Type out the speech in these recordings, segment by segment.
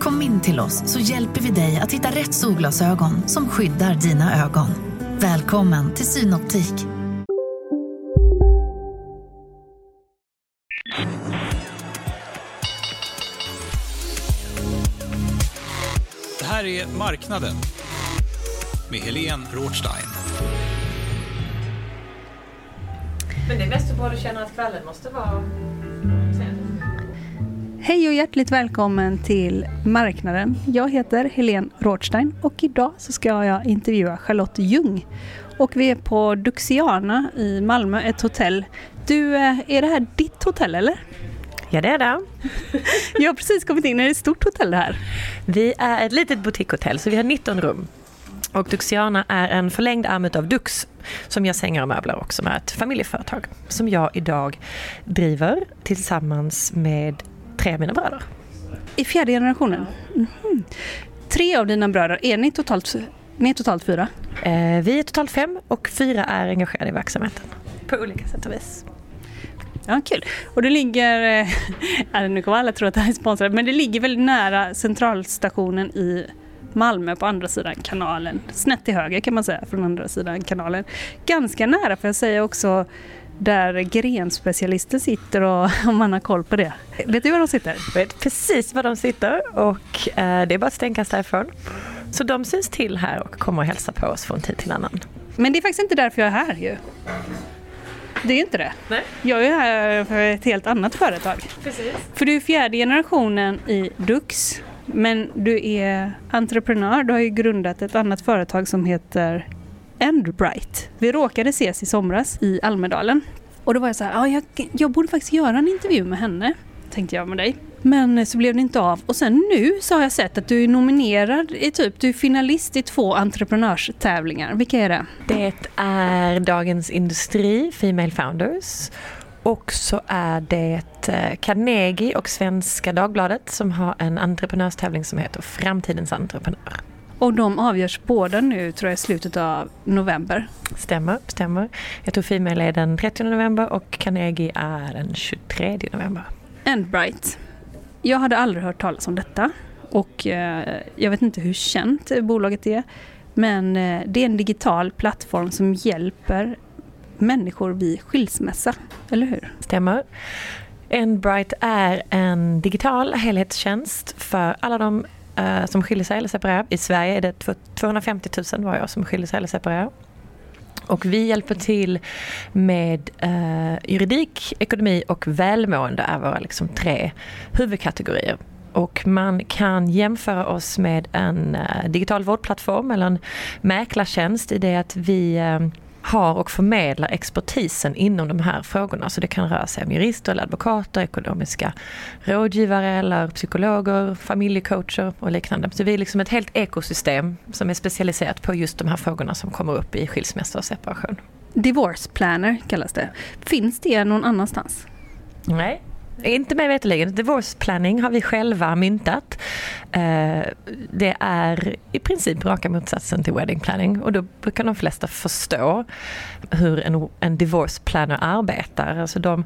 Kom in till oss så hjälper vi dig att hitta rätt solglasögon som skyddar dina ögon. Välkommen till Synoptik. Det här är Marknaden med Helene Rothstein. Men det är mest bara du känner att kvällen måste vara. Hej och hjärtligt välkommen till Marknaden. Jag heter Helene Rothstein och idag så ska jag intervjua Charlotte Ljung. Och vi är på Duxiana i Malmö, ett hotell. Du, eh, är det här ditt hotell eller? Ja, det är det. Jag har precis kommit in, är det ett stort hotell det här? Vi är ett litet boutiquehotell, så vi har 19 rum. Och Duxiana är en förlängd arm av Dux som gör sängar och möbler och som är ett familjeföretag som jag idag driver tillsammans med tre av mina bröder. I fjärde generationen? Mhm. Tre av dina bröder, är ni totalt, ni är totalt fyra? Eh, vi är totalt fem och fyra är engagerade i verksamheten på olika sätt och vis. Ja, kul. Och det ligger, ja, nu kommer alla tro att det här är sponsrat, men det ligger väldigt nära centralstationen i Malmö på andra sidan kanalen. Snett till höger kan man säga från andra sidan kanalen. Ganska nära får jag säga också där grenspecialisten sitter och om man har koll på det. Vet du var de sitter? Jag vet precis var de sitter och eh, det är bara ett stenkast därifrån. Så de syns till här och kommer och hälsar på oss från tid till annan. Men det är faktiskt inte därför jag är här ju. Det är inte det. Nej. Jag är här för ett helt annat företag. Precis. För du är fjärde generationen i Dux. Men du är entreprenör. Du har ju grundat ett annat företag som heter Endbright. Vi råkade ses i somras i Almedalen. Och då var jag så här, ja, jag, jag borde faktiskt göra en intervju med henne. Tänkte jag med dig. Men så blev det inte av. Och sen nu så har jag sett att du är nominerad i typ, du är finalist i två entreprenörstävlingar. Vilka är det? Det är Dagens Industri, Female Founders. Och så är det eh, Carnegie och Svenska Dagbladet som har en entreprenörstävling som heter Framtidens entreprenör. Och de avgörs båda nu tror jag i slutet av november. Stämmer, stämmer. Jag tror Female är den 30 november och Carnegie är den 23 november. Endbright. Jag hade aldrig hört talas om detta och eh, jag vet inte hur känt bolaget är. Men eh, det är en digital plattform som hjälper människor vid skilsmässa, eller hur? Stämmer. Endbright är en digital helhetstjänst för alla de eh, som skiljer sig eller separerar. I Sverige är det 250 000 var jag som skiljer sig eller separerar. Och vi hjälper till med eh, juridik, ekonomi och välmående är våra liksom, tre huvudkategorier. Och man kan jämföra oss med en eh, digital vårdplattform eller en mäklartjänst i det att vi eh, har och förmedlar expertisen inom de här frågorna. Så det kan röra sig om jurister eller advokater, ekonomiska rådgivare eller psykologer, familjecoacher och liknande. Så vi är liksom ett helt ekosystem som är specialiserat på just de här frågorna som kommer upp i skilsmässa och separation. Divorce planner kallas det. Finns det någon annanstans? Nej, inte mig veterligen. Divorce planning har vi själva myntat. Eh, det är i princip raka motsatsen till wedding planning och då brukar de flesta förstå hur en, en divorce planner arbetar. Alltså de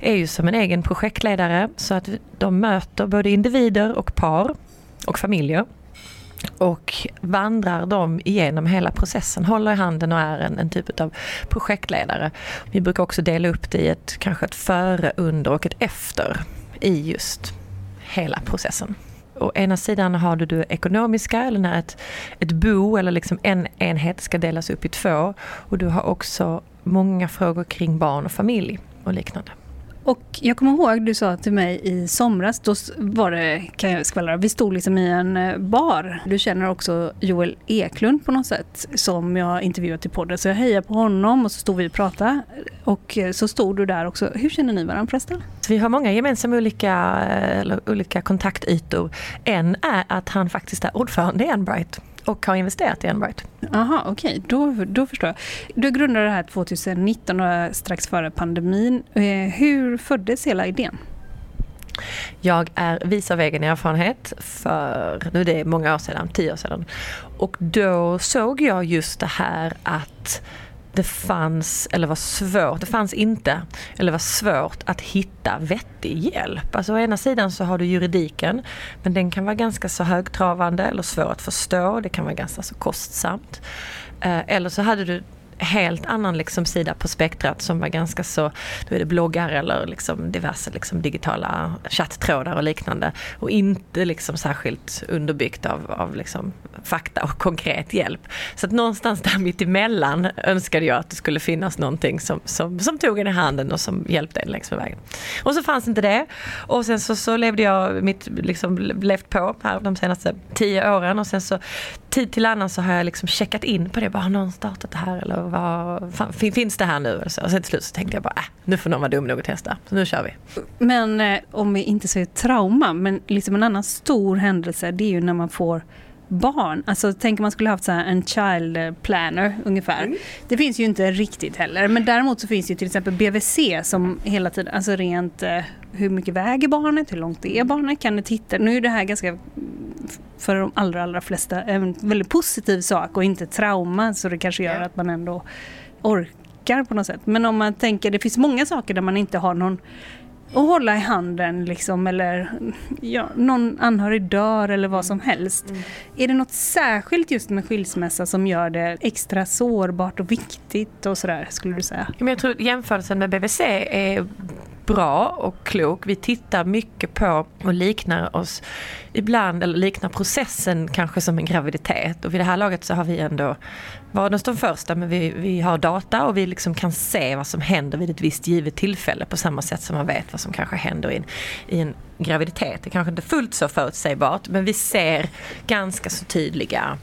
är ju som en egen projektledare så att de möter både individer och par och familjer och vandrar dem igenom hela processen, håller i handen och är en, en typ av projektledare. Vi brukar också dela upp det i ett, kanske ett före, under och ett efter i just hela processen. Å ena sidan har du det ekonomiska, eller när ett, ett bo eller liksom en enhet ska delas upp i två. Och du har också många frågor kring barn och familj och liknande. Och jag kommer ihåg du sa till mig i somras, då var det, kan jag skvallra, vi stod liksom i en eh, bar. Du känner också Joel Eklund på något sätt som jag intervjuat i podden. Så jag hejade på honom och så stod vi och pratade. Och eh, så stod du där också. Hur känner ni varandra förresten? Vi har många gemensamma olika, eh, olika kontaktytor. En är att han faktiskt är ordförande i Enbright och har investerat i Enbright. Jaha, okej. Okay. Då, då förstår jag. Du grundade det här 2019, strax före pandemin. Eh, hur föddes hela idén? Jag är vis av egen erfarenhet för, nu det är många år sedan, tio år sedan. Och då såg jag just det här att det fanns, eller var svårt, det fanns inte, eller var svårt att hitta vettig hjälp. Alltså å ena sidan så har du juridiken, men den kan vara ganska så högtravande eller svår att förstå, det kan vara ganska så kostsamt. Eh, eller så hade du helt annan liksom sida på spektrat som var ganska så, då är det bloggar eller liksom diverse liksom digitala chatttrådar och liknande. Och inte liksom särskilt underbyggt av, av liksom fakta och konkret hjälp. Så att någonstans där mitt emellan önskade jag att det skulle finnas någonting som, som, som tog en i handen och som hjälpte en längs med vägen. Och så fanns inte det. Och sen så, så levde jag mitt, liksom levt på här de senaste tio åren och sen så tid till annan så har jag liksom checkat in på det. Bara, har någon startat det här eller vad, fan, finns det här nu? Och, så. och sen till slut så tänkte jag bara, äh, nu får någon vara dum nog att testa. Så nu kör vi. Men eh, om vi inte säger trauma, men liksom en annan stor händelse det är ju när man får barn. Alltså tänk om man skulle haft så en child planner ungefär. Mm. Det finns ju inte riktigt heller. Men däremot så finns ju till exempel BVC som hela tiden, alltså rent eh, hur mycket väger barnet, hur långt är barnet, kan du titta. Nu är det här ganska för de allra, allra flesta en väldigt positiv sak och inte trauma så det kanske gör att man ändå orkar på något sätt. Men om man tänker, det finns många saker där man inte har någon att hålla i handen liksom, eller ja, någon anhörig dör eller vad som helst. Mm. Är det något särskilt just med skilsmässa som gör det extra sårbart och viktigt och sådär skulle du säga? Jag tror jämförelsen med BVC är bra och klok. Vi tittar mycket på och liknar oss ibland, eller liknar processen kanske som en graviditet. Och vid det här laget så har vi ändå varit de första men vi, vi har data och vi liksom kan se vad som händer vid ett visst givet tillfälle på samma sätt som man vet vad som kanske händer i en, i en graviditet. Det är kanske inte fullt så förutsägbart men vi ser ganska så tydliga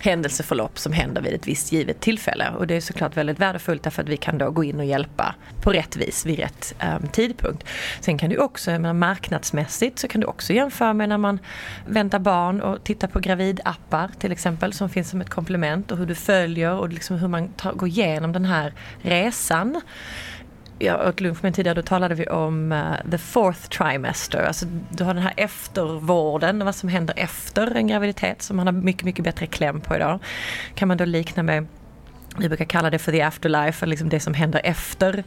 händelseförlopp som händer vid ett visst givet tillfälle. Och det är såklart väldigt värdefullt därför att vi kan då gå in och hjälpa på rätt vis vid rätt um, tidpunkt. Sen kan du också, menar, marknadsmässigt så kan du också jämföra med när man väntar barn och tittar på gravidappar till exempel som finns som ett komplement och hur du följer och liksom hur man tar, går igenom den här resan jag åt lunch med tidigare, då talade vi om uh, the fourth trimester. Alltså du har den här eftervården, vad som händer efter en graviditet som man har mycket, mycket bättre kläm på idag. Kan man då likna med vi brukar kalla det för the afterlife, liksom det som händer efter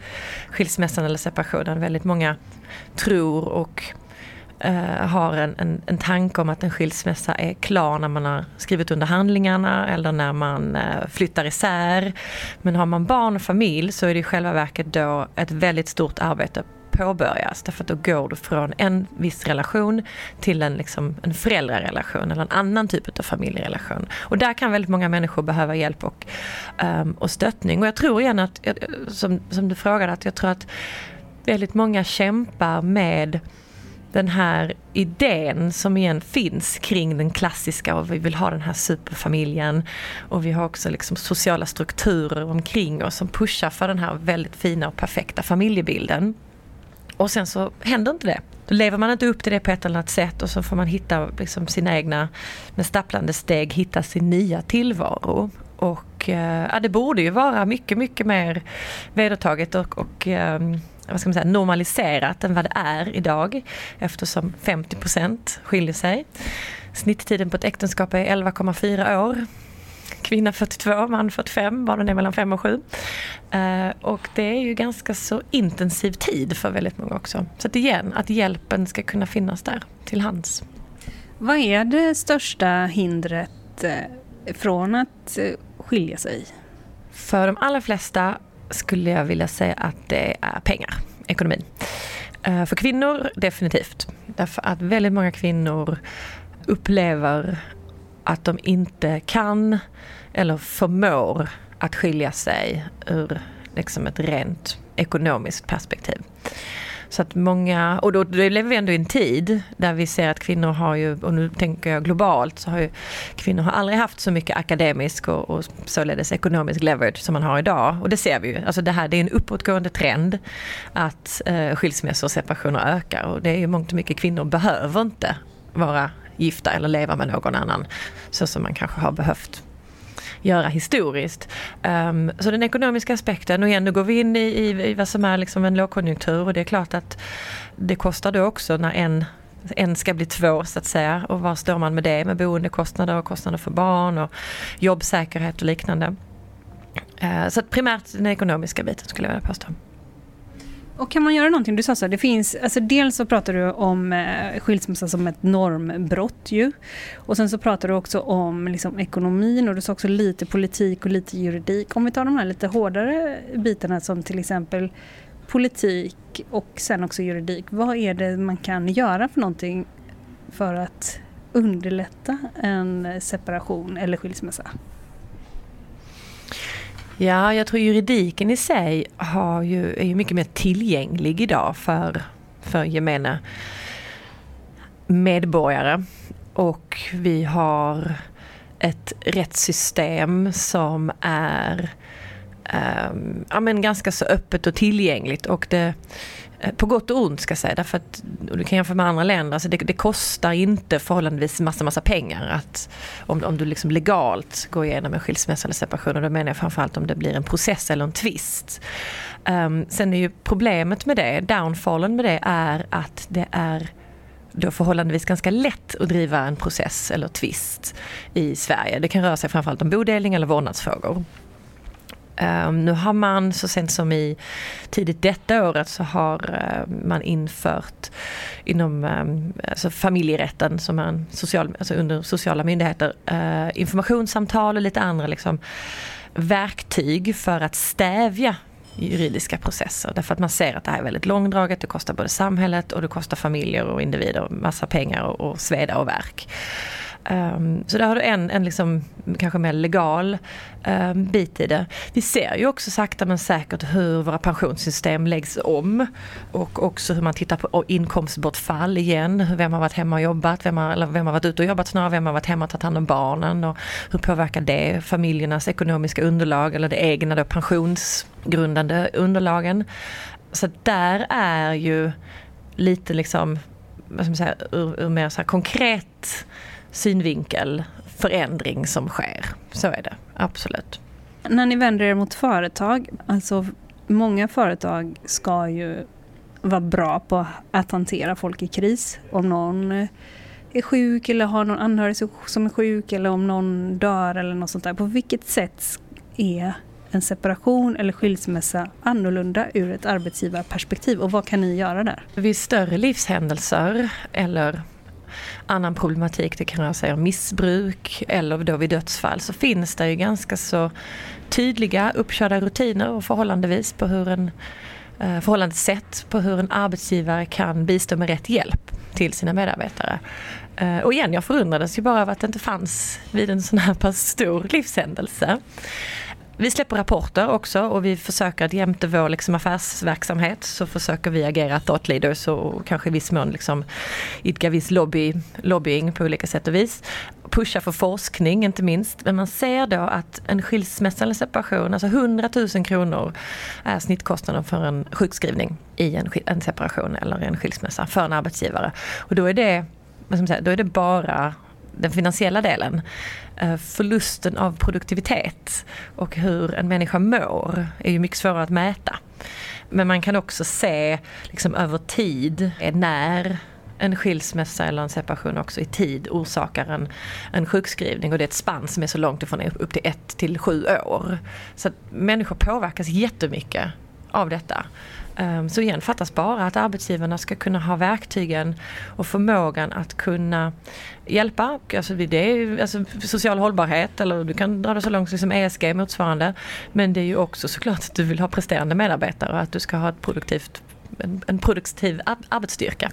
skilsmässan eller separationen. Väldigt många tror och eh, har en, en, en tanke om att en skilsmässa är klar när man har skrivit under handlingarna eller när man eh, flyttar isär. Men har man barn och familj så är det i själva verket då ett väldigt stort arbete påbörjas. Därför att då går du från en viss relation till en, liksom, en föräldrarelation eller en annan typ av familjerelation. Och där kan väldigt många människor behöva hjälp och, um, och stöttning. Och jag tror igen att, eh, som, som du frågade, att jag tror att väldigt många kämpar med den här idén som igen finns kring den klassiska och vi vill ha den här superfamiljen. Och vi har också liksom sociala strukturer omkring oss som pushar för den här väldigt fina och perfekta familjebilden. Och sen så händer inte det. Då lever man inte upp till det på ett eller annat sätt och så får man hitta liksom sina egna, med stapplande steg, hitta sin nya tillvaro. Och eh, ja, det borde ju vara mycket, mycket mer vedertaget och, och ehm, vad ska man säga, normaliserat än vad det är idag eftersom 50% skiljer sig. Snitttiden på ett äktenskap är 11,4 år. Kvinna 42, man 45, barnen är mellan 5 och 7. Uh, och det är ju ganska så intensiv tid för väldigt många också. Så att igen, att hjälpen ska kunna finnas där till hands. Vad är det största hindret eh, från att eh, skilja sig? För de allra flesta skulle jag vilja säga att det är pengar, ekonomin. Eh, för kvinnor definitivt. Därför att väldigt många kvinnor upplever att de inte kan eller förmår att skilja sig ur liksom ett rent ekonomiskt perspektiv. Så att många, och då, då lever vi ändå i en tid där vi ser att kvinnor har ju, och nu tänker jag globalt, så har ju kvinnor har aldrig haft så mycket akademisk och, och således ekonomisk leverage som man har idag. Och det ser vi ju, alltså det här det är en uppåtgående trend att eh, skilsmässor och separationer ökar och det är ju mångt och mycket kvinnor behöver inte vara gifta eller leva med någon annan så som man kanske har behövt göra historiskt. Um, så den ekonomiska aspekten och igen nu går vi in i, i, i vad som är liksom en lågkonjunktur och det är klart att det kostar då också när en en ska bli två så att säga och var står man med det med boendekostnader och kostnader för barn och jobbsäkerhet och liknande. Ehm, så att primärt den ekonomiska biten skulle jag vilja påstå. Och kan man göra någonting? Du sa så här, det finns, alltså dels så pratar du om eh, skilsmässa som ett normbrott ju. Och sen så pratar du också om liksom, ekonomin och du sa också lite politik och lite juridik. Om vi tar de här lite hårdare bitarna som till exempel politik och sen också juridik. Vad är det man kan göra för någonting för att underlätta en separation eller skilsmässa? Ja, jag tror juridiken i sig har ju, är ju mycket mer tillgänglig idag för, för gemene medborgare. Och vi har ett rättssystem som är um, ja, men ganska så öppet och tillgängligt. Och det, Eh, på gott och ont ska jag säga, därför att, du kan jämföra med andra länder, alltså det, det, kostar inte förhållandevis massa, massa pengar att om, om du liksom legalt går igenom en skilsmässa eller separation, och då menar jag framförallt om det blir en process eller en tvist. Um, ehm, sen är ju problemet med det, downfallen med det är att det är då förhållandevis ganska lätt att driva en process eller tvist i Sverige. Det kan röra sig framförallt om bodelning eller vårdnadsfrågor. Um, nu har man så sent som i tidigt detta året så har uh, man infört inom um, alltså familjerätten som är en social, alltså under sociala myndigheter uh, informationssamtal och lite andra liksom, verktyg för att stävja juridiska processer. Därför att man ser att det här är väldigt långdraget, det kostar både samhället och det kostar familjer och individer massa pengar och, och sveda och verk. Um, så där har du en, en liksom, kanske mer legal um, bit i det. Vi ser ju också sakta men säkert hur våra pensionssystem läggs om. Och också hur man tittar på inkomstbortfall igen. Vem har varit hemma och jobbat? Vem har, eller vem har varit ute och jobbat snarare? Vem har varit hemma och tagit hand om barnen? Och hur påverkar det familjernas ekonomiska underlag eller det egna då pensionsgrundande underlagen? Så där är ju lite liksom, vad ska man säga, ur, ur mer så konkret synvinkel förändring som sker. Så är det, absolut. När ni vänder er mot företag, alltså många företag ska ju vara bra på att hantera folk i kris. Om någon är sjuk eller har någon anhörig som är sjuk eller om någon dör eller något sånt där. På vilket sätt är en separation eller skilsmässa annorlunda ur ett arbetsgivarperspektiv och vad kan ni göra där? Vid större livshändelser eller annan problematik, det kan röra sig om missbruk eller då vid dödsfall, så finns det ju ganska så tydliga uppkörda rutiner och förhållandevis på hur en eh, förhållandesätt på hur en arbetsgivare kan bistå med rätt hjälp till sina medarbetare. Eh, och igen, jag förundrades ju bara av att det inte fanns vid en sån här pass stor livshändelse. Vi släpper rapporter också och vi försöker att jämte vår liksom affärsverksamhet så försöker vi agera thought leaders och kanske i viss mån liksom idka viss lobby, lobbying på olika sätt och vis. Pusha för forskning inte minst. Men man ser då att en skilsmässa eller separation, alltså 100 000 kronor är snittkostnaden för en sjukskrivning i en, en separation eller en skilsmässa för en arbetsgivare. Och då är det, vad ska man säga, då är det bara den finansiella delen. Eh, förlusten av produktivitet och hur en människa mår är ju mycket svårare att mäta. Men man kan också se liksom över tid eh, när en skilsmässa eller en separation också i tid orsakar en, en sjukskrivning och det är ett spann som är så långt ifrån upp till ett till sju år. Så att människor påverkas jättemycket av detta. Ehm, så igen fattas bara att arbetsgivarna ska kunna ha verktygen och förmågan att kunna hjälpa. Alltså det är alltså social hållbarhet eller du kan dra det så långt som ESG motsvarande. Men det är ju också såklart att du vill ha presterande medarbetare och att du ska ha ett produktivt, en, en produktiv arbetsstyrka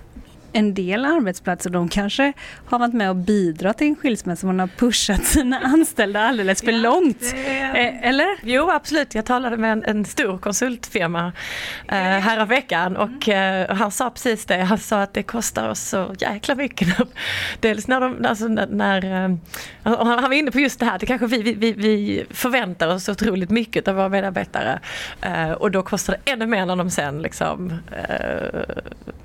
en del arbetsplatser de kanske har varit med och bidragit till en skilsmässa. Man har pushat sina anställda alldeles för ja, långt. Eh, eller? Jo absolut, jag talade med en, en stor konsultfirma eh, här veckan och eh, han sa precis det. Han sa att det kostar oss så jäkla mycket. Dels när de, alltså när, när eh, han var inne på just det här, det kanske vi, vi, vi förväntar oss otroligt mycket av våra medarbetare eh, och då kostar det ännu mer när de sen liksom eh,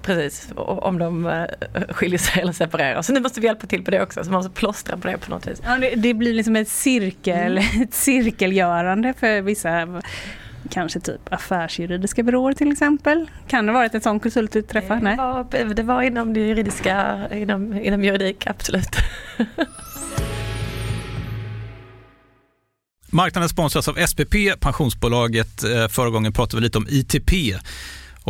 precis om de eh, skiljer sig eller separerar. Så nu måste vi hjälpa till på det också, så man måste plåstra på det på något vis. Ja, det, det blir liksom ett cirkel, mm. ett cirkelgörande för vissa kanske typ affärsjuridiska byråer till exempel. Kan det ha varit ett sånt konsult du träffade? Det var, det var inom det juridiska, inom, inom juridik, absolut. Marknaden sponsras av SPP, pensionsbolaget. Eh, förra gången pratade vi lite om ITP.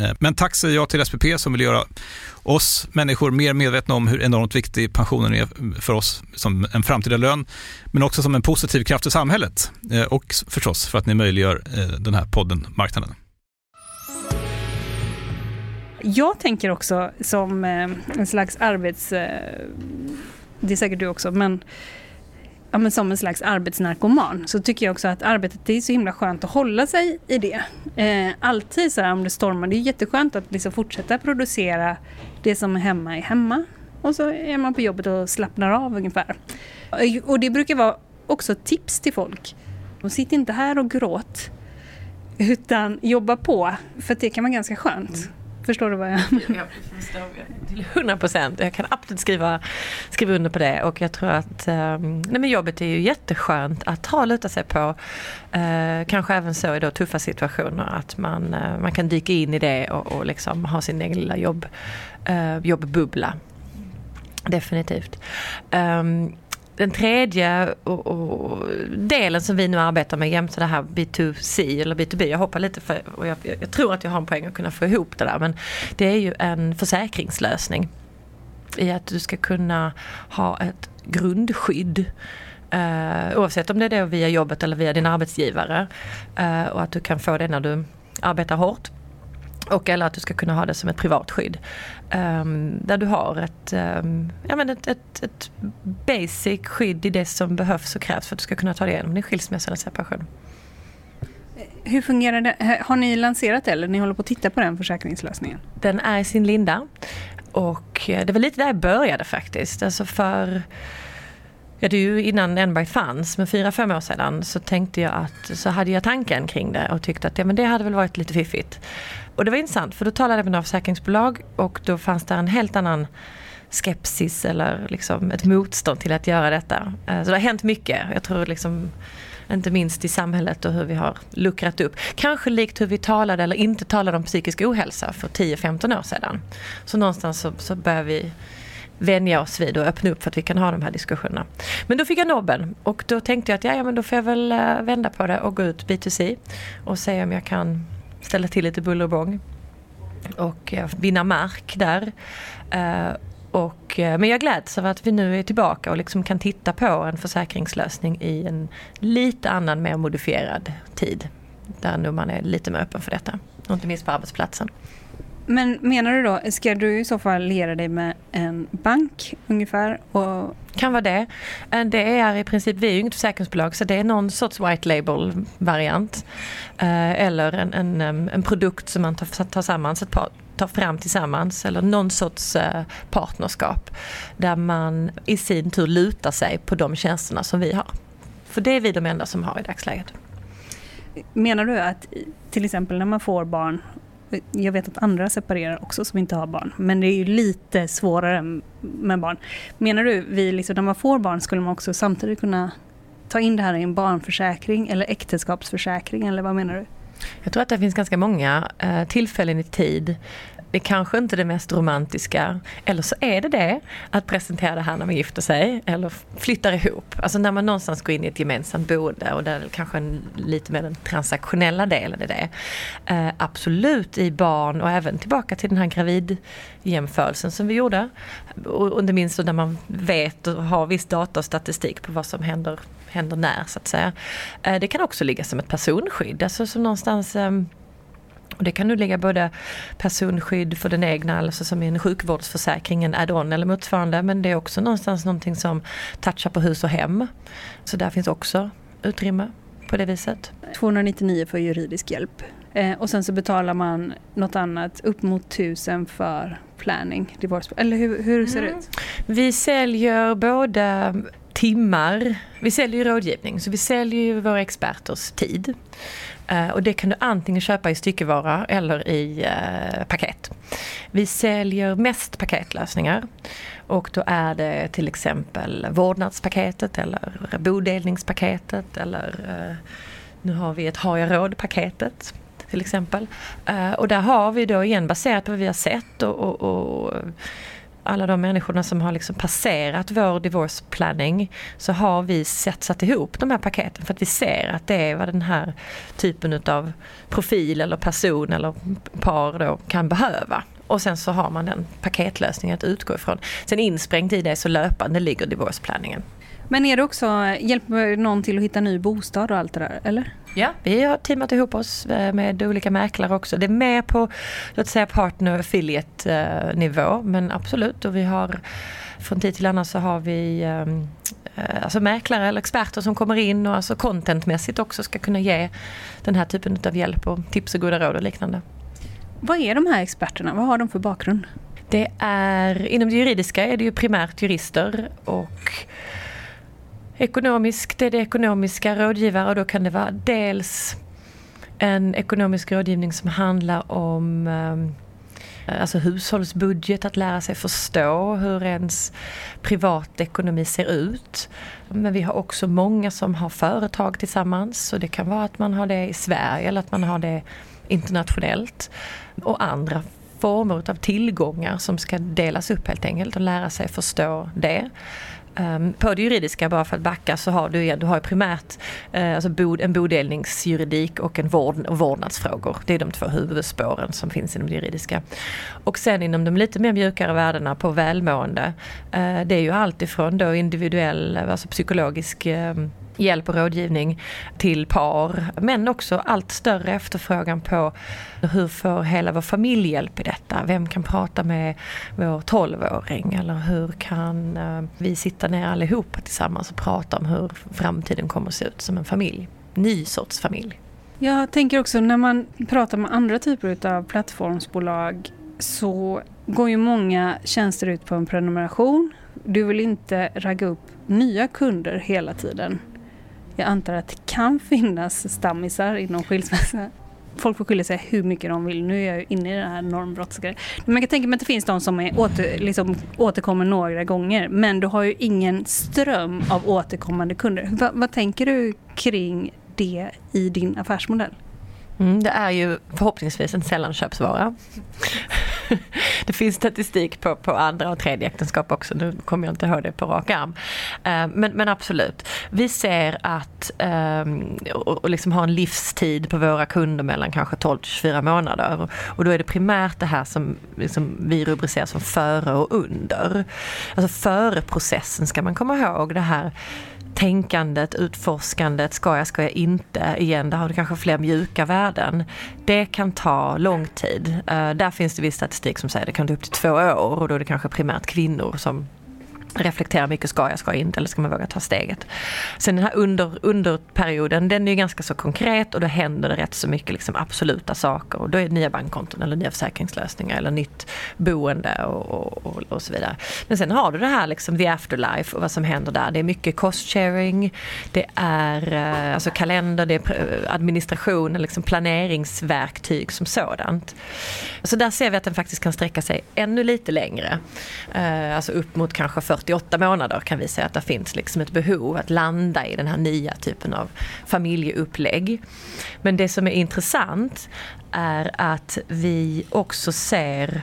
Eh, men tack säger jag till SPP som vill göra oss människor mer medvetna om hur enormt viktig pensionen är för oss som en framtida lön, men också som en positiv kraft i samhället eh, och förstås för att ni möjliggör eh, den här podden Marknaden. Jag tänker också som en slags arbets... Det är säkert du också, men ja, men som en slags arbetsnarkoman så tycker jag också att arbetet det är så himla skönt att hålla sig i det. Eh, alltid så här om det stormar, det är jätteskönt att liksom fortsätta producera det som är hemma är hemma. Och så är man på jobbet och slappnar av ungefär. Eh, och det brukar vara också tips till folk. Och sitt inte här och gråt. Utan jobba på, för det kan vara ganska skönt. Mm. Förstår du vad jag menar? Jag förstår till 100 procent. Jag kan absolut skriva, skriva under på det och jag tror att um, nej men jobbet är ju jätteskönt att ha att luta sig på. Uh, kanske även så i då tuffa situationer att man, uh, man kan dyka in i det och, och liksom ha sin egen lilla jobb, uh, jobbbubbla. Definitivt. Um, den tredje och, och delen som vi nu arbetar med jämte det här B2C eller B2B. Jag hoppar lite för och jag, jag, tror att jag har en poäng att kunna få ihop det där men det är ju en försäkringslösning. I att du ska kunna ha ett grundskydd eh, oavsett om det är det via jobbet eller via din arbetsgivare. eh, och att du kan få det när du arbetar hårt. Och eller att du ska kunna ha det som ett privat skydd. Um, där du har ett, um, ja, men ett, ett, ett, basic skydd i det som behövs och krävs för att du ska kunna ta dig igenom din skilsmässa eller separation. Hur fungerar det? Har ni lanserat det eller ni håller på att titta på den försäkringslösningen? Den är i sin linda. Och eh, det var lite där jag började faktiskt. Alltså för Ja, det är ju innan Enberg fanns, men fyra, fem år sedan så tänkte jag att, så hade jag tanken kring det och tyckte att ja, men det hade väl varit lite fiffigt. Och det var intressant för då talade jag med några försäkringsbolag och då fanns det en helt annan skepsis eller liksom ett motstånd till att göra detta. Eh, så det har hänt mycket. Jag tror liksom Inte minst i samhället och hur vi har luckrat upp. Kanske likt hur vi talade eller inte talade om psykisk ohälsa för 10-15 år sedan. Så någonstans så, så börjar vi vänja oss vid och öppna upp för att vi kan ha de här diskussionerna. Men då fick jag nobben och då tänkte jag att ja, ja men då får jag väl eh, vända på det och gå ut B2C och se om jag kan ställa till lite buller och bång och eh, vinna mark där. Eh, och, men jag gläds över att vi nu är tillbaka och liksom kan titta på en försäkringslösning i en lite annan, mer modifierad tid. Där nu man är lite mer öppen för detta. Och inte minst på arbetsplatsen. Men menar du då, ska du i så fall liera dig med en bank ungefär? Och... Kan vara det. Eh, det är i princip, vi är ju inget försäkringsbolag så det är någon sorts white label variant. Eh, eller en, en, en produkt som man tar, tar sammans ett par tar fram tillsammans eller någon sorts eh, partnerskap där man i sin tur lutar sig på de tjänsterna som vi har. För det är vi de enda som har i dagsläget. Menar du att till exempel när man får barn jag vet att andra separerar också som inte har barn, men det är ju lite svårare med barn. Menar du, vi liksom, när man får barn skulle man också samtidigt kunna ta in det här i en barnförsäkring eller äktenskapsförsäkring eller vad menar du? Jag tror att det finns ganska många eh, tillfällen i tid det kanske inte är det mest romantiska, eller så är det det, att presentera det här när man gifter sig eller flyttar ihop. Alltså när man någonstans går in i ett gemensamt boende och där kanske en, lite mer den transaktionella delen är det. Eh, absolut i barn och även tillbaka till den här gravidjämförelsen som vi gjorde. Och inte minst när man vet och har viss data och statistik på vad som händer, händer när så att säga. Eh, det kan också ligga som ett personskydd, alltså som någonstans eh, och det kan nu ligga både personskydd för den egna, alltså som en sjukvårdsförsäkring, en add-on eller motsvarande. Men det är också någonstans någonting som touchar på hus och hem. Så där finns också utrymme på det viset. 299 för juridisk hjälp. Eh, och sen så betalar man något annat upp mot 1000 för planning, divorce. Eller hur, hur ser det mm. ut? Vi säljer både timmar, vi säljer rådgivning, så vi säljer ju våra experters tid. Eh, och det kan du antingen köpa i styckevara eller i eh, paket. Vi säljer mest paketlösningar och då är det till exempel vårdnadspaketet eller bodelningspaketet eller eh, nu har vi ett Har jag råd-paketet till exempel. Och där har vi då igen baserat på vad vi har sett och, och, och alla de människorna som har liksom passerat vår divorce planning så har vi sett, satt ihop de här paketen för att vi ser att det är vad den här typen av profil eller person eller par då kan behöva. Och sen så har man den paketlösningen att utgå ifrån. Sen insprängt i det så löpande ligger divorce planningen. Men är det också, hjälper någon till att hitta ny bostad och allt det där, eller? Ja, vi har teamat ihop oss eh, med olika mäklare också. Det är mer på, låt säga partner affiliate nivå, men absolut. Och vi har från tid till annan så har vi ehm, eh, alltså mäklare eller experter som kommer in och alltså contentmässigt också ska kunna ge den här typen av hjälp och tips och goda råd och liknande. Vad är de här experterna? Vad har de för bakgrund? Det är, inom det juridiska är det ju primärt jurister och Ekonomiskt är det ekonomiska rådgivare och då kan det vara dels en ekonomisk rådgivning som handlar om ehm, alltså hushållsbudget, att lära sig förstå hur ens privatekonomi ser ut. Men vi har också många som har företag tillsammans så det kan vara att man har det i Sverige eller att man har det internationellt. Och andra former av tillgångar som ska delas upp helt enkelt och lära sig förstå det. Um, på det juridiska, bara för att backa, så har du, du har primärt uh, alltså bod, en bodelningsjuridik och en vård, vårdnadsfrågor. Det är de två huvudspåren som finns inom det juridiska. Och sen inom de lite mer mjukare värdena på välmående, uh, det är ju alltifrån då individuell, alltså psykologisk um, hjälp och rådgivning till par. Men också allt större efterfrågan på hur får hela vår familj hjälp i detta? Vem kan prata med vår 12-åring? Eller hur kan eh, vi sitta ner allihopa tillsammans och prata om hur framtiden kommer att se ut som en familj? Ny sorts familj. Jag tänker också när man pratar med andra typer av plattformsbolag så går ju många tjänster ut på en prenumeration. Du vill inte ragga upp nya kunder hela tiden. Jag antar att det kan finnas stammisar inom skilsmässa. folk får skilja sig hur mycket de vill. Nu är jag ju inne i den här normbrottsgrejen. Men jag kan tänka mig att det finns de som är åter, liksom, återkommer några gånger. Men du har ju ingen ström av återkommande kunder. Va, vad tänker du kring det i din affärsmodell? Mm, det är ju förhoppningsvis en sällanköpsvara. det finns statistik på, på andra och tredje äktenskap också, nu kommer jag inte ihåg det på rak arm. Eh, men, men absolut, vi ser att ehm, och, och liksom ha en livstid på våra kunder mellan kanske 12 till 24 månader. Och då är det primärt det här som liksom vi rubricerar som före och under. Alltså före processen ska man komma ihåg det här tänkandet, utforskandet, ska jag, ska jag inte? Igen, där har du kanske fler mjuka värden. Det kan ta lång tid. Uh, där finns det viss statistik som säger att det kan ta upp till två år och då är det kanske primärt kvinnor som reflektera mycket, ska jag, ska jag inte eller ska man våga ta steget? Sen den här under, underperioden, den är ju ganska så konkret och då händer det rätt så mycket liksom absoluta saker och då är det nya bankkonton eller nya försäkringslösningar eller nytt boende och, och, och, så vidare. Men sen har du det här liksom the afterlife och vad som händer där. Det är mycket cost sharing, det är eh, alltså kalender, det är eh, administration, liksom planeringsverktyg som sådant. Så där ser vi att den faktiskt kan sträcka sig ännu lite längre. Eh, alltså upp mot kanske 48 månader kan vi säga att det finns liksom ett behov att landa i den här nya typen av familjeupplägg. Men det som är intressant är att vi också ser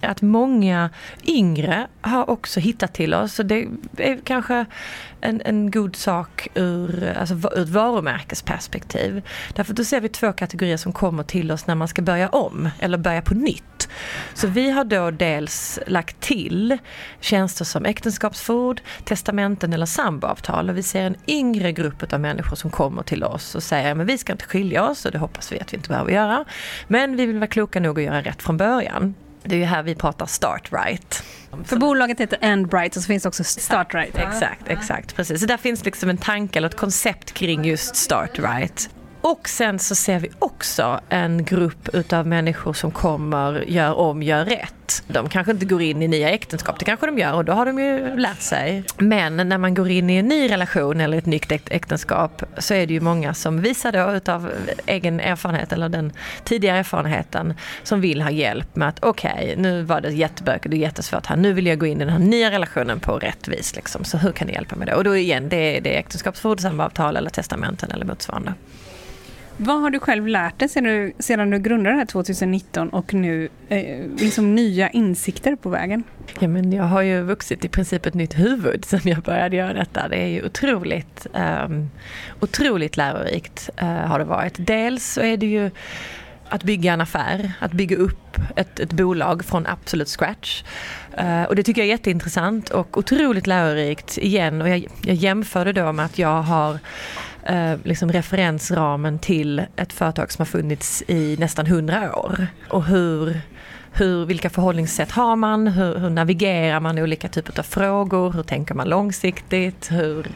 att många yngre har också hittat till oss. Och det är kanske en, en god sak ur, alltså, ur ett varumärkesperspektiv. Därför då ser vi två kategorier som kommer till oss när man ska börja om eller börja på nytt. Så vi har då dels lagt till tjänster som äktenskapsförord, testamenten eller samboavtal och vi ser en yngre grupp av människor som kommer till oss och säger men vi ska inte skilja oss och det hoppas vi att vi inte behöver göra. Men vi vill vara kloka nog att göra rätt från början. Det är ju här vi pratar start right. För bolaget heter Endbright och så finns det också Start Right. Exakt, exakt, precis. Så där finns liksom en tanke eller ett koncept kring just Start Right. Och sen så ser vi också en grupp utav människor som kommer, gör om, gör rätt. De kanske inte går in i nya äktenskap, det kanske de gör och då har de ju lärt sig. Men när man går in i en ny relation eller ett nytt äktenskap så är det ju många som visar då utav egen erfarenhet eller den tidigare erfarenheten som vill ha hjälp med att okej, okay, nu var det jättebökigt och jättesvårt här, nu vill jag gå in i den här nya relationen på rätt vis liksom. Så hur kan ni hjälpa mig då? Och då igen, det är, det är äktenskapsförord, samboavtal eller testamenten eller motsvarande. Vad har du själv lärt dig sedan du, sedan du grundade det här 2019 och nu eh, liksom nya insikter på vägen? Ja, men jag har ju vuxit i princip ett nytt huvud sedan jag började göra detta. Det är ju otroligt, um, otroligt lärorikt uh, har det varit. Dels så är det ju att bygga en affär, att bygga upp ett, ett bolag från absolut scratch. Uh, och det tycker jag är jätteintressant och otroligt lärorikt igen. Och jag, jag jämförde då med att jag har eh, liksom referensramen till ett företag som har funnits i nästan hundra år. Och hur, hur, vilka förhållningssätt har man? Hur, hur, navigerar man olika typer av frågor? Hur tänker man långsiktigt? Hur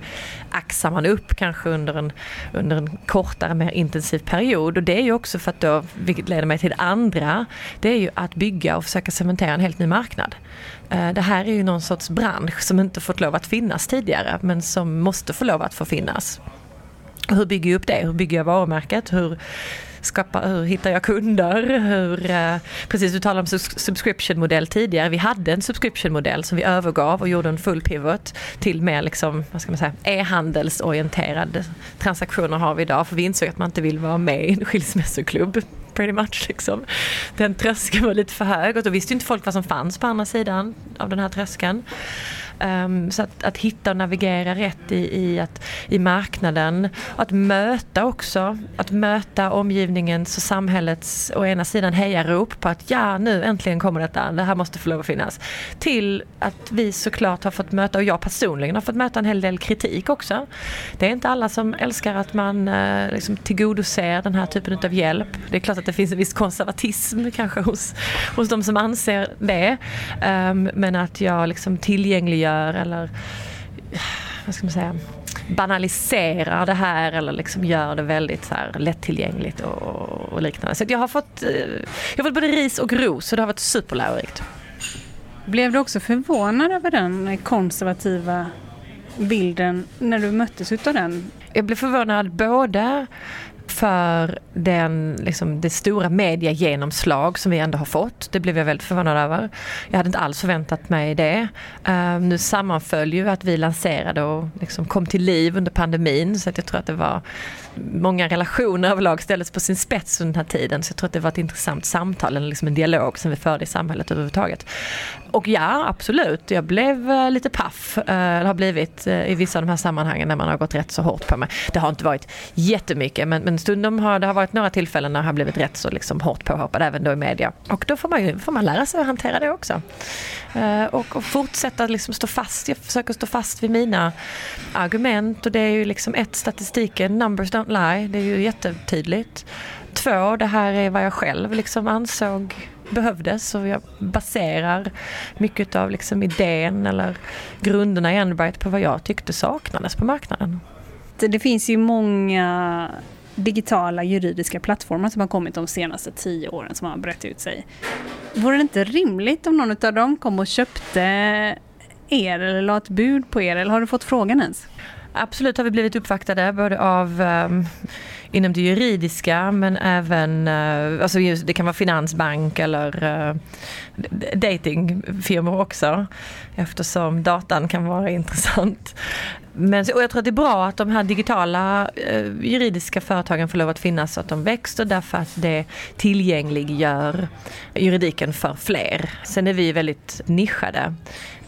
axar man upp kanske under en, under en kortare, mer intensiv period? Och det är ju också för att då, vilket leder mig till det andra, det är ju att bygga och försöka cementera en helt ny marknad. Eh, det här är ju någon sorts bransch som inte fått lov att finnas tidigare men som måste få lov att få finnas. Hur bygger jag upp det? Hur bygger jag varumärket? Hur, skapa, hur hittar jag kunder? Hur, eh, precis, du talade om subscription-modell tidigare. Vi hade en subscription-modell som vi övergav och gjorde en full pivot till mer liksom, vad ska man säga, e-handelsorienterade transaktioner har vi idag. För vi insåg att man inte vill vara med i en skilsmässoklubb pretty much. Liksom. Den tröskeln var lite för hög och då visste inte folk vad som fanns på andra sidan av den här tröskeln. Um, så att, att, hitta och navigera rätt i, i, att, i marknaden. Att möta också, att möta omgivningens och samhällets å ena sidan hejarop på att ja nu äntligen kommer detta, det här måste få lov att finnas. Till att vi såklart har fått möta, och jag personligen har fått möta en hel del kritik också. Det är inte alla som älskar att man uh, liksom tillgodoser den här typen av hjälp. Det är klart att det finns en viss konservatism kanske hos, hos de som anser det. Um, men att jag liksom tillgängliggör gör eller vad ska man säga, banaliserar det här eller liksom gör det väldigt så här lättillgängligt och, och liknande. Så jag har fått, eh, jag har fått både ris och ros och det har varit superlärorikt. Blev du också förvånad över den konservativa bilden när du möttes utav den? Jag blev förvånad både för den, liksom, det stora mediegenomslag som vi ändå har fått. Det blev jag väldigt förvånad över. Jag hade inte alls förväntat mig det. Uh, nu sammanföll ju att vi lanserade och liksom kom till liv under pandemin så att jag tror att det var många relationer överlag ställdes på sin spets under den här tiden. Så jag tror att det var ett intressant samtal, eller liksom en dialog som vi förde i samhället överhuvudtaget. Och ja, absolut, jag blev eh, lite paff, uh, har blivit eh, i vissa av de här sammanhangen när man har gått rätt så hårt på mig. Det har inte varit jättemycket men, men stundom har det har varit några tillfällen när jag har blivit rätt så liksom hårt påhoppad även då i media. Och då får man, ju, får man lära sig att hantera det också. Och, och, fortsätta liksom stå fast. Jag försöker stå fast vid mina argument och det är ju liksom ett, statistiken, numbers don't lie, det är ju jättetydligt. Två, det här är vad jag själv liksom ansåg behövdes och jag baserar mycket av liksom idén eller grunderna i Enbright på vad jag tyckte saknades på marknaden. Det finns ju många digitala juridiska plattformar som har kommit de senaste tio åren som har brett ut sig. Vore det inte rimligt om någon av dem kom och köpte er eller la ett bud på er eller har du fått frågan ens? Absolut har vi blivit uppvaktade både av um, inom det juridiska men även, eh, alltså just, det kan vara finansbank eller uh, datingfirmor också eftersom datan kan vara intressant. Men, och jag tror att det är bra att de här digitala eh, juridiska företagen får lov att finnas så att de växer därför att det tillgängliggör juridiken för fler. Sen är vi väldigt nischade.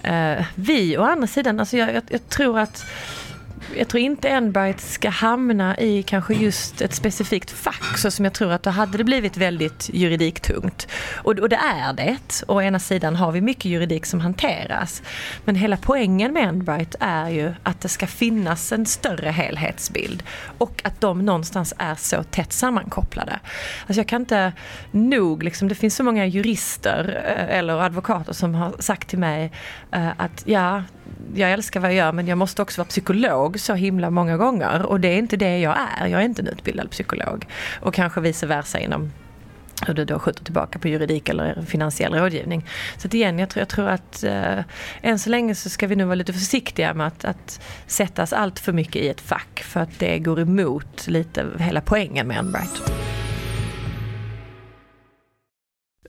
Eh, vi å andra sidan, alltså jag, jag, jag tror att jag tror inte Enbright ska hamna i kanske just ett specifikt fack så som jag tror att då hade det blivit väldigt juridiktungt. Och, och det är det. Å ena sidan har vi mycket juridik som hanteras. Men hela poängen med Enbright är ju att det ska finnas en större helhetsbild och att de någonstans är så tätt sammankopplade. Alltså jag kan inte nog, liksom, det finns så många jurister eh, eller advokater som har sagt till mig eh, att ja, jag älskar vad jag gör men jag måste också vara psykolog så himla många gånger och det är inte det jag är. Jag är inte en utbildad psykolog. Och kanske vice versa inom hur du då skjuter tillbaka på juridik eller finansiell rådgivning. Så att igen, jag tror, jag tror att eh, än så länge så ska vi nog vara lite försiktiga med att, att sättas allt för mycket i ett fack för att det går emot lite hela poängen med Unbright.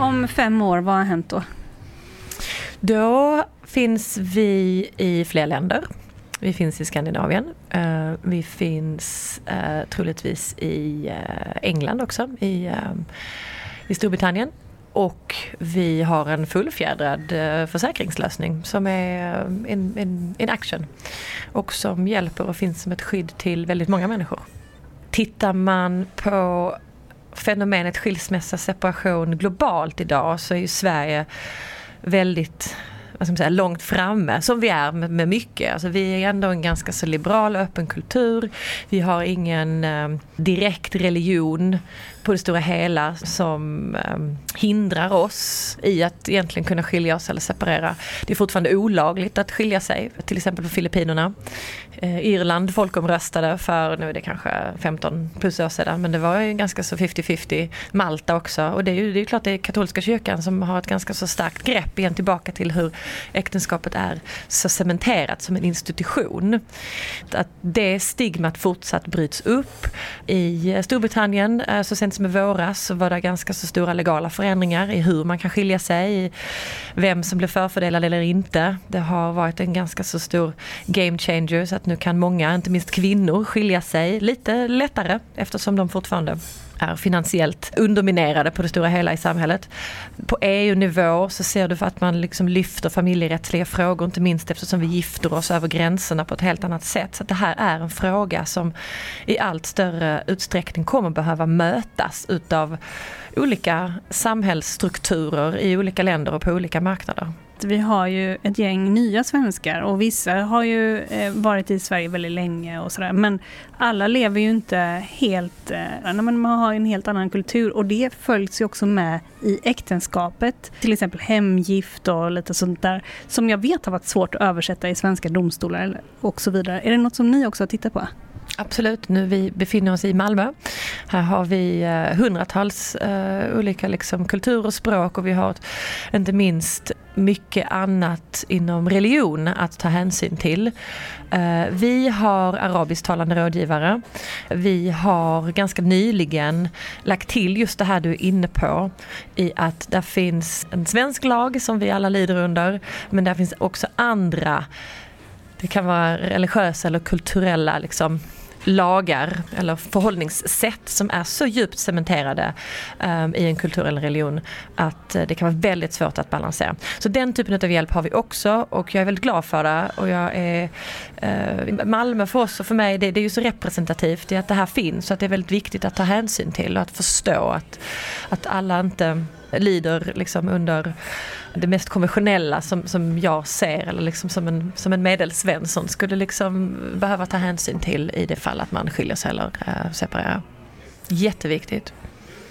Om fem år, vad har hänt då? Då finns vi i fler länder. Vi finns i Skandinavien. Eh, vi finns eh, troligtvis i eh, England också, i, i Storbritannien. Och vi har en fullfjädrad försäkringslösning som är in, in, in action. Och som hjälper och finns som ett skydd till väldigt många människor. Tittar man på fenomenet skilsmässa, separation globalt idag så är ju Sverige väldigt vad ska man säga, långt framme, som vi är med, med mycket. Alltså vi är ändå en ganska så liberal och öppen kultur. Vi har ingen eh, direkt religion på det stora hela som ehm, hindrar oss i att egentligen kunna skilja oss eller separera. Det är fortfarande olagligt att skilja sig, till exempel på Filippinerna. Eh, Irland folkomröstade för, nu är det kanske 15 plus år sedan, men det var ju ganska så 50-50. Malta också. Och det är ju det är klart det är katolska kyrkan som har ett ganska så starkt grepp igen tillbaka till hur äktenskapet är så cementerat som en institution. Att det stigmat fortsatt bryts upp. I Storbritannien eh, så sent som i våras så var det ganska så stora legala förändringar i hur man kan skilja sig, i vem som blir förfördelad eller inte. Det har varit en ganska så stor game changer så att nu kan många, inte minst kvinnor, skilja sig lite lättare eftersom de fortfarande är finansiellt underminerade på det stora hela i samhället. På EU-nivå så ser du för att man liksom lyfter familjerättsliga frågor, inte minst eftersom vi gifter oss över gränserna på ett helt annat sätt. Så det här är en fråga som i allt större utsträckning kommer behöva mötas utav olika samhällsstrukturer i olika länder och på olika marknader vi har ju ett gäng nya svenskar och vissa har ju eh, varit i Sverige väldigt länge och sådär. Men alla lever ju inte helt, eh, men man har en helt annan kultur och det följs ju också med i äktenskapet. Till exempel hemgift och lite sånt där som jag vet har varit svårt att översätta i svenska domstolar och så vidare. Är det något som ni också har tittat på? Absolut, nu vi befinner oss i Malmö. Här har vi eh, hundratals uh, olika liksom, kulturer och språk och vi har inte minst mycket annat inom religion att ta hänsyn till. Eh, vi har arabisktalande rådgivare. Vi har ganska nyligen lagt till just det här du är inne på i att där finns en svensk lag som vi alla lider under men där finns också andra det kan vara religiösa eller kulturella liksom, lagar eller förhållningssätt som är så djupt cementerade um, i en kultur eller religion att uh, det kan vara väldigt svårt att balansera. Så den typen av hjälp har vi också och jag är väldigt glad för det. Och jag är, uh, Malmö för oss och för mig, det, det är ju så representativt i att det här finns så att det är väldigt viktigt att ta hänsyn till och att förstå att, att alla inte lider liksom under det mest konventionella som, som jag ser eller liksom som en, som en medelsvensson skulle liksom behöva ta hänsyn till i det fall att man skiljer sig eller äh, separerar. Jätteviktigt.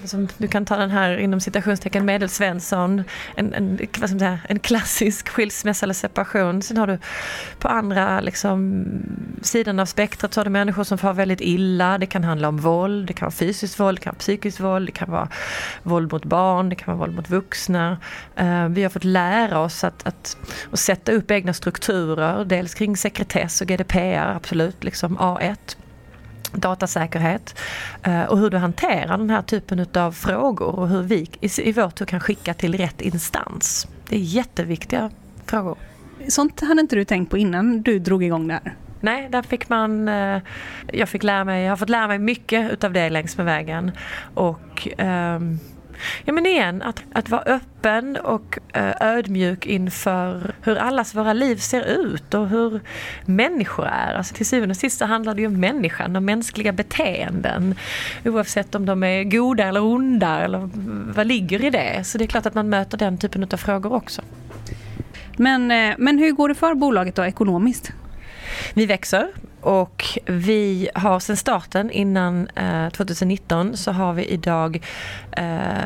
Som du kan ta den här inom citationstecken medelsvensson, en, en, vad ska säga, en klassisk skilsmässa eller separation. Sen har du på andra liksom, sidan av spektrat så har du människor som far väldigt illa. Det kan handla om våld, det kan vara fysiskt våld, det kan vara psykiskt våld, det kan vara våld mot barn, det kan vara våld mot vuxna. Uh, vi har fått lära oss att, att, att sätta upp egna strukturer, dels kring sekretess och GDPR, absolut, liksom A1 datasäkerhet eh, och hur du hanterar den här typen av frågor och hur vi i vår tur kan skicka till rätt instans. Det är jätteviktiga frågor. Sånt hade inte du tänkt på innan du drog igång det här? Nej, där fick man... Eh, jag fick lära mig, jag har fått lära mig mycket utav det längs med vägen. Och um, Ja men igen, att, att vara öppen och eh, ödmjuk inför hur allas våra liv ser ut och hur människor är. Alltså till syvende och sist så handlar det ju om människan och mänskliga beteenden. Oavsett om de är goda eller onda eller vad ligger i det. Så det är klart att man möter den typen av frågor också. Men, eh, men hur går det för bolaget då ekonomiskt? Vi växer och vi har sedan starten innan eh, 2019 så har vi idag, eh,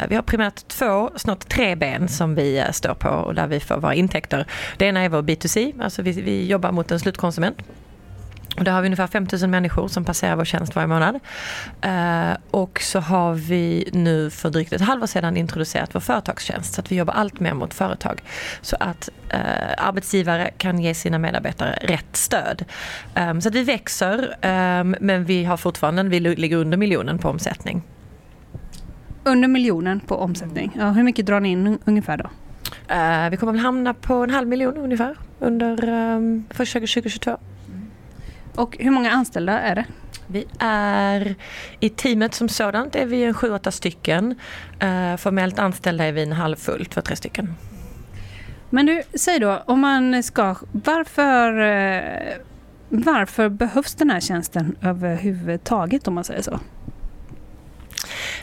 vi har primärt två, snart tre ben som vi eh, står på och där vi får våra intäkter. Det ena är vår B2C, alltså vi, vi jobbar mot en slutkonsument. Och där har vi ungefär 5000 människor som passerar vår tjänst varje månad. Eh, och så har vi nu för drygt ett halvår sedan introducerat vår företagstjänst så att vi jobbar allt mer mot företag. Så att eh, arbetsgivare kan ge sina medarbetare rätt stöd. Eh, så att vi växer ehm, men vi har fortfarande, vi ligger under miljonen på omsättning. Under miljonen på omsättning. Ja, hur mycket drar ni in ungefär då? Uh, vi kommer väl hamna på en halv miljon ungefär under um, första 2022. Och hur många anställda är det? Vi är i teamet som sådant är vi en sju, åtta stycken. Uh, formellt anställda är vi en halvfull, två, tre stycken. Men du, säg då om man ska, varför, uh, varför behövs den här tjänsten överhuvudtaget om man säger så?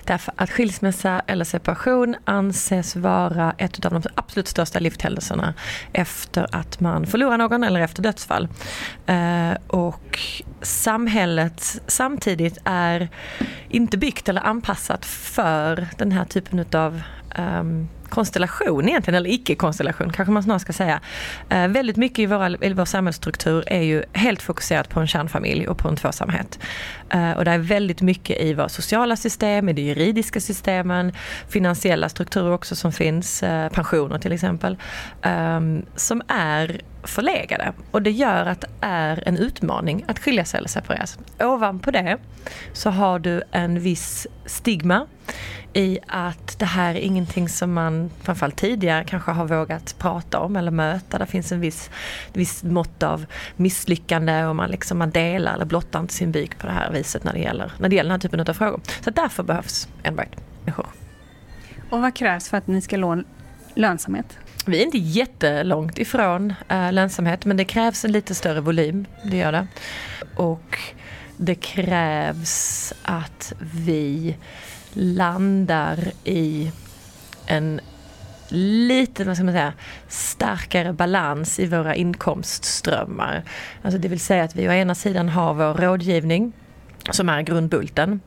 Därför att skilsmässa eller separation anses vara ett av de absolut största livshändelserna efter att man förlorar någon eller efter dödsfall. Eh, och samhället samtidigt är inte byggt eller anpassat för den här typen av um, konstellation egentligen, eller icke-konstellation kanske man snarare ska säga. Eh, väldigt mycket i, våra, i vår samhällsstruktur är ju helt fokuserat på en kärnfamilj och på en tvåsamhet. Eh, och det är väldigt mycket i våra sociala system, i de juridiska systemen, finansiella strukturer också som finns, eh, pensioner till exempel, ehm, som är förlegade. Och det gör att det är en utmaning att skilja sig eller separeras. Ovanpå det så har du en viss stigma i att det här är ingenting som man framförallt tidigare kanske har vågat prata om eller möta. Det finns en viss, viss mått av misslyckande och man, liksom, man delar eller blottar inte sin byk på det här viset när det gäller, när det gäller den här typen av frågor. Så därför behövs en människor. Och vad krävs för att ni ska nå lönsamhet? Vi är inte jättelångt ifrån eh, lönsamhet men det krävs en lite större volym, det gör det. Och det krävs att vi landar i en lite vad ska man säga, starkare balans i våra inkomstströmmar. Alltså det vill säga att vi å ena sidan har vår rådgivning som är grundbulten.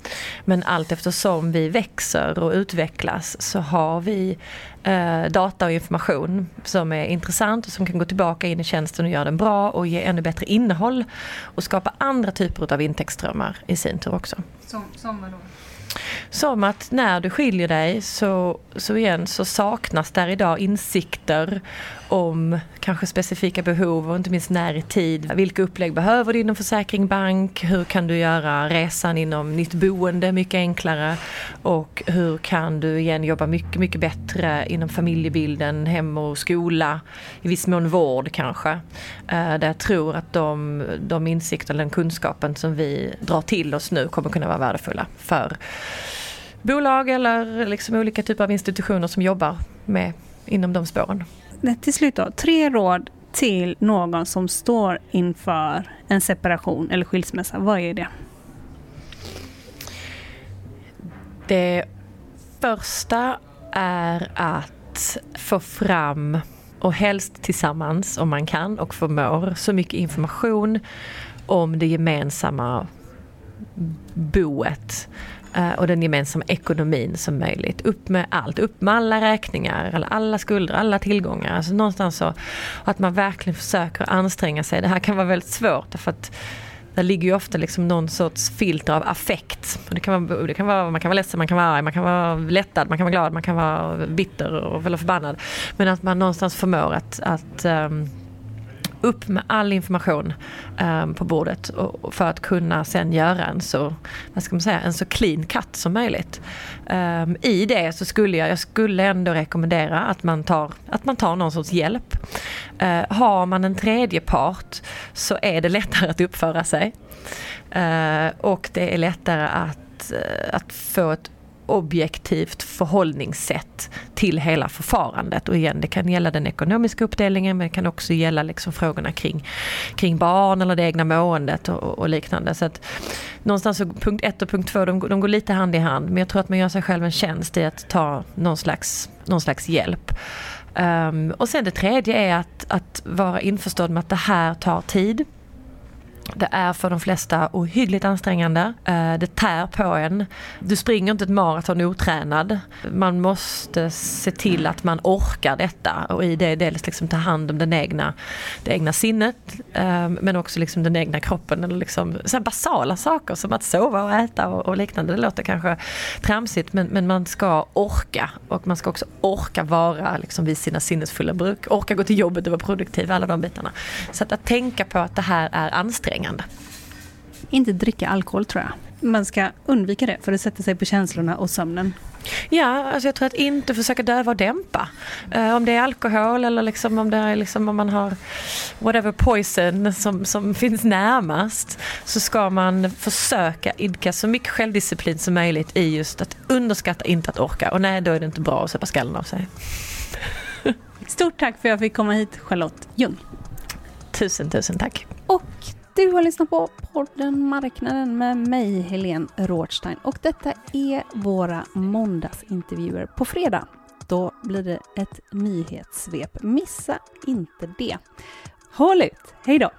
Men allt eftersom vi växer och utvecklas så har vi eh, data och information som är intressant och som kan gå tillbaka in i tjänsten och göra den bra och ge ännu bättre innehåll och skapa andra typer av intäktsströmmar i sin tur också. Som, som vadå? Som att när du skiljer dig så, så igen så saknas där idag insikter om kanske specifika behov och inte minst när i tid. Vilka upplägg behöver du inom försäkring, bank? Hur kan du göra resan inom nytt boende mycket enklare? Och hur kan du igen jobba mycket, mycket bättre inom familjebilden, hem och skola? I viss mån vård kanske. Eh, där jag tror att de, de insikter, den kunskapen som vi drar till oss nu kommer kunna vara värdefulla för bolag eller liksom olika typer av institutioner som jobbar med inom de spåren. Till slut då, tre råd till någon som står inför en separation eller skilsmässa. Vad är det? Det första är att få fram och helst tillsammans om man kan och förmår så mycket information om det gemensamma boet Eh, och den gemensamma ekonomin som möjligt. Upp med allt, upp med alla räkningar, alla skulder, alla tillgångar. Alltså någonstans så att man verkligen försöker anstränga sig. Det här kan vara väldigt svårt för att där ligger ju ofta liksom någon sorts filter av affekt. Och det kan vara, det kan vara, man kan vara ledsen, man kan vara arg, man kan vara lättad, man kan vara glad, man kan vara bitter och, eller förbannad. Men att man någonstans förmår att, att um, upp med all information um, på bordet och, för att kunna sen göra en så, vad ska man säga, en så clean cut som möjligt. Um, I det så skulle jag, jag skulle ändå rekommendera att man tar, att man tar någon sorts hjälp. Uh, har man en tredje part så är det lättare att uppföra sig. Uh, och det är lättare att, uh, att få ett objektivt förhållningssätt till hela förfarandet. Och igen, det kan gälla den ekonomiska uppdelningen men det kan också gälla liksom frågorna kring, kring barn eller det egna måendet och, och liknande. Så att, någonstans så punkt ett och punkt två, de, de går lite hand i hand. Men jag tror att man gör sig själv en tjänst i att ta någon slags, någon slags hjälp. Um, och sen det tredje är att, att vara införstådd med att det här tar tid. Det är för de flesta ohyggligt ansträngande. Eh, det tär på en. Du springer inte ett maraton otränad. Man måste se till att man orkar detta och i det dels liksom ta hand om den egna, det egna sinnet eh, men också liksom den egna kroppen. Eller liksom, så basala saker som att sova och äta och, liknande. Det låter kanske tramsigt men, men man ska orka och man ska också orka vara liksom vid sina sinnesfulla bruk. Orka gå till jobbet och vara produktiv, alla de bitarna. Så att, att tänka på att det här är ansträngande ansträngande. Inte dricka alkohol tror jag. Man ska undvika det för det sätter sig på känslorna och sömnen. Ja, alltså jag tror att inte försöka döva och dämpa. Uh, om det är alkohol eller liksom om, det är liksom om man har whatever poison som, som finns närmast så ska man försöka idka så mycket självdisciplin som möjligt i just att underskatta inte att orka. Och nej, då är det inte bra att sätta skallen av sig. Stort tack för att jag fick komma hit, Charlotte Ljung. Tusen, tusen tack. Och du har lyssnat på podden Marknaden med mig, Helene Rothstein. Och detta är våra måndagsintervjuer på fredag. Då blir det ett nyhetssvep. Missa inte det. Håll ut! Hej då!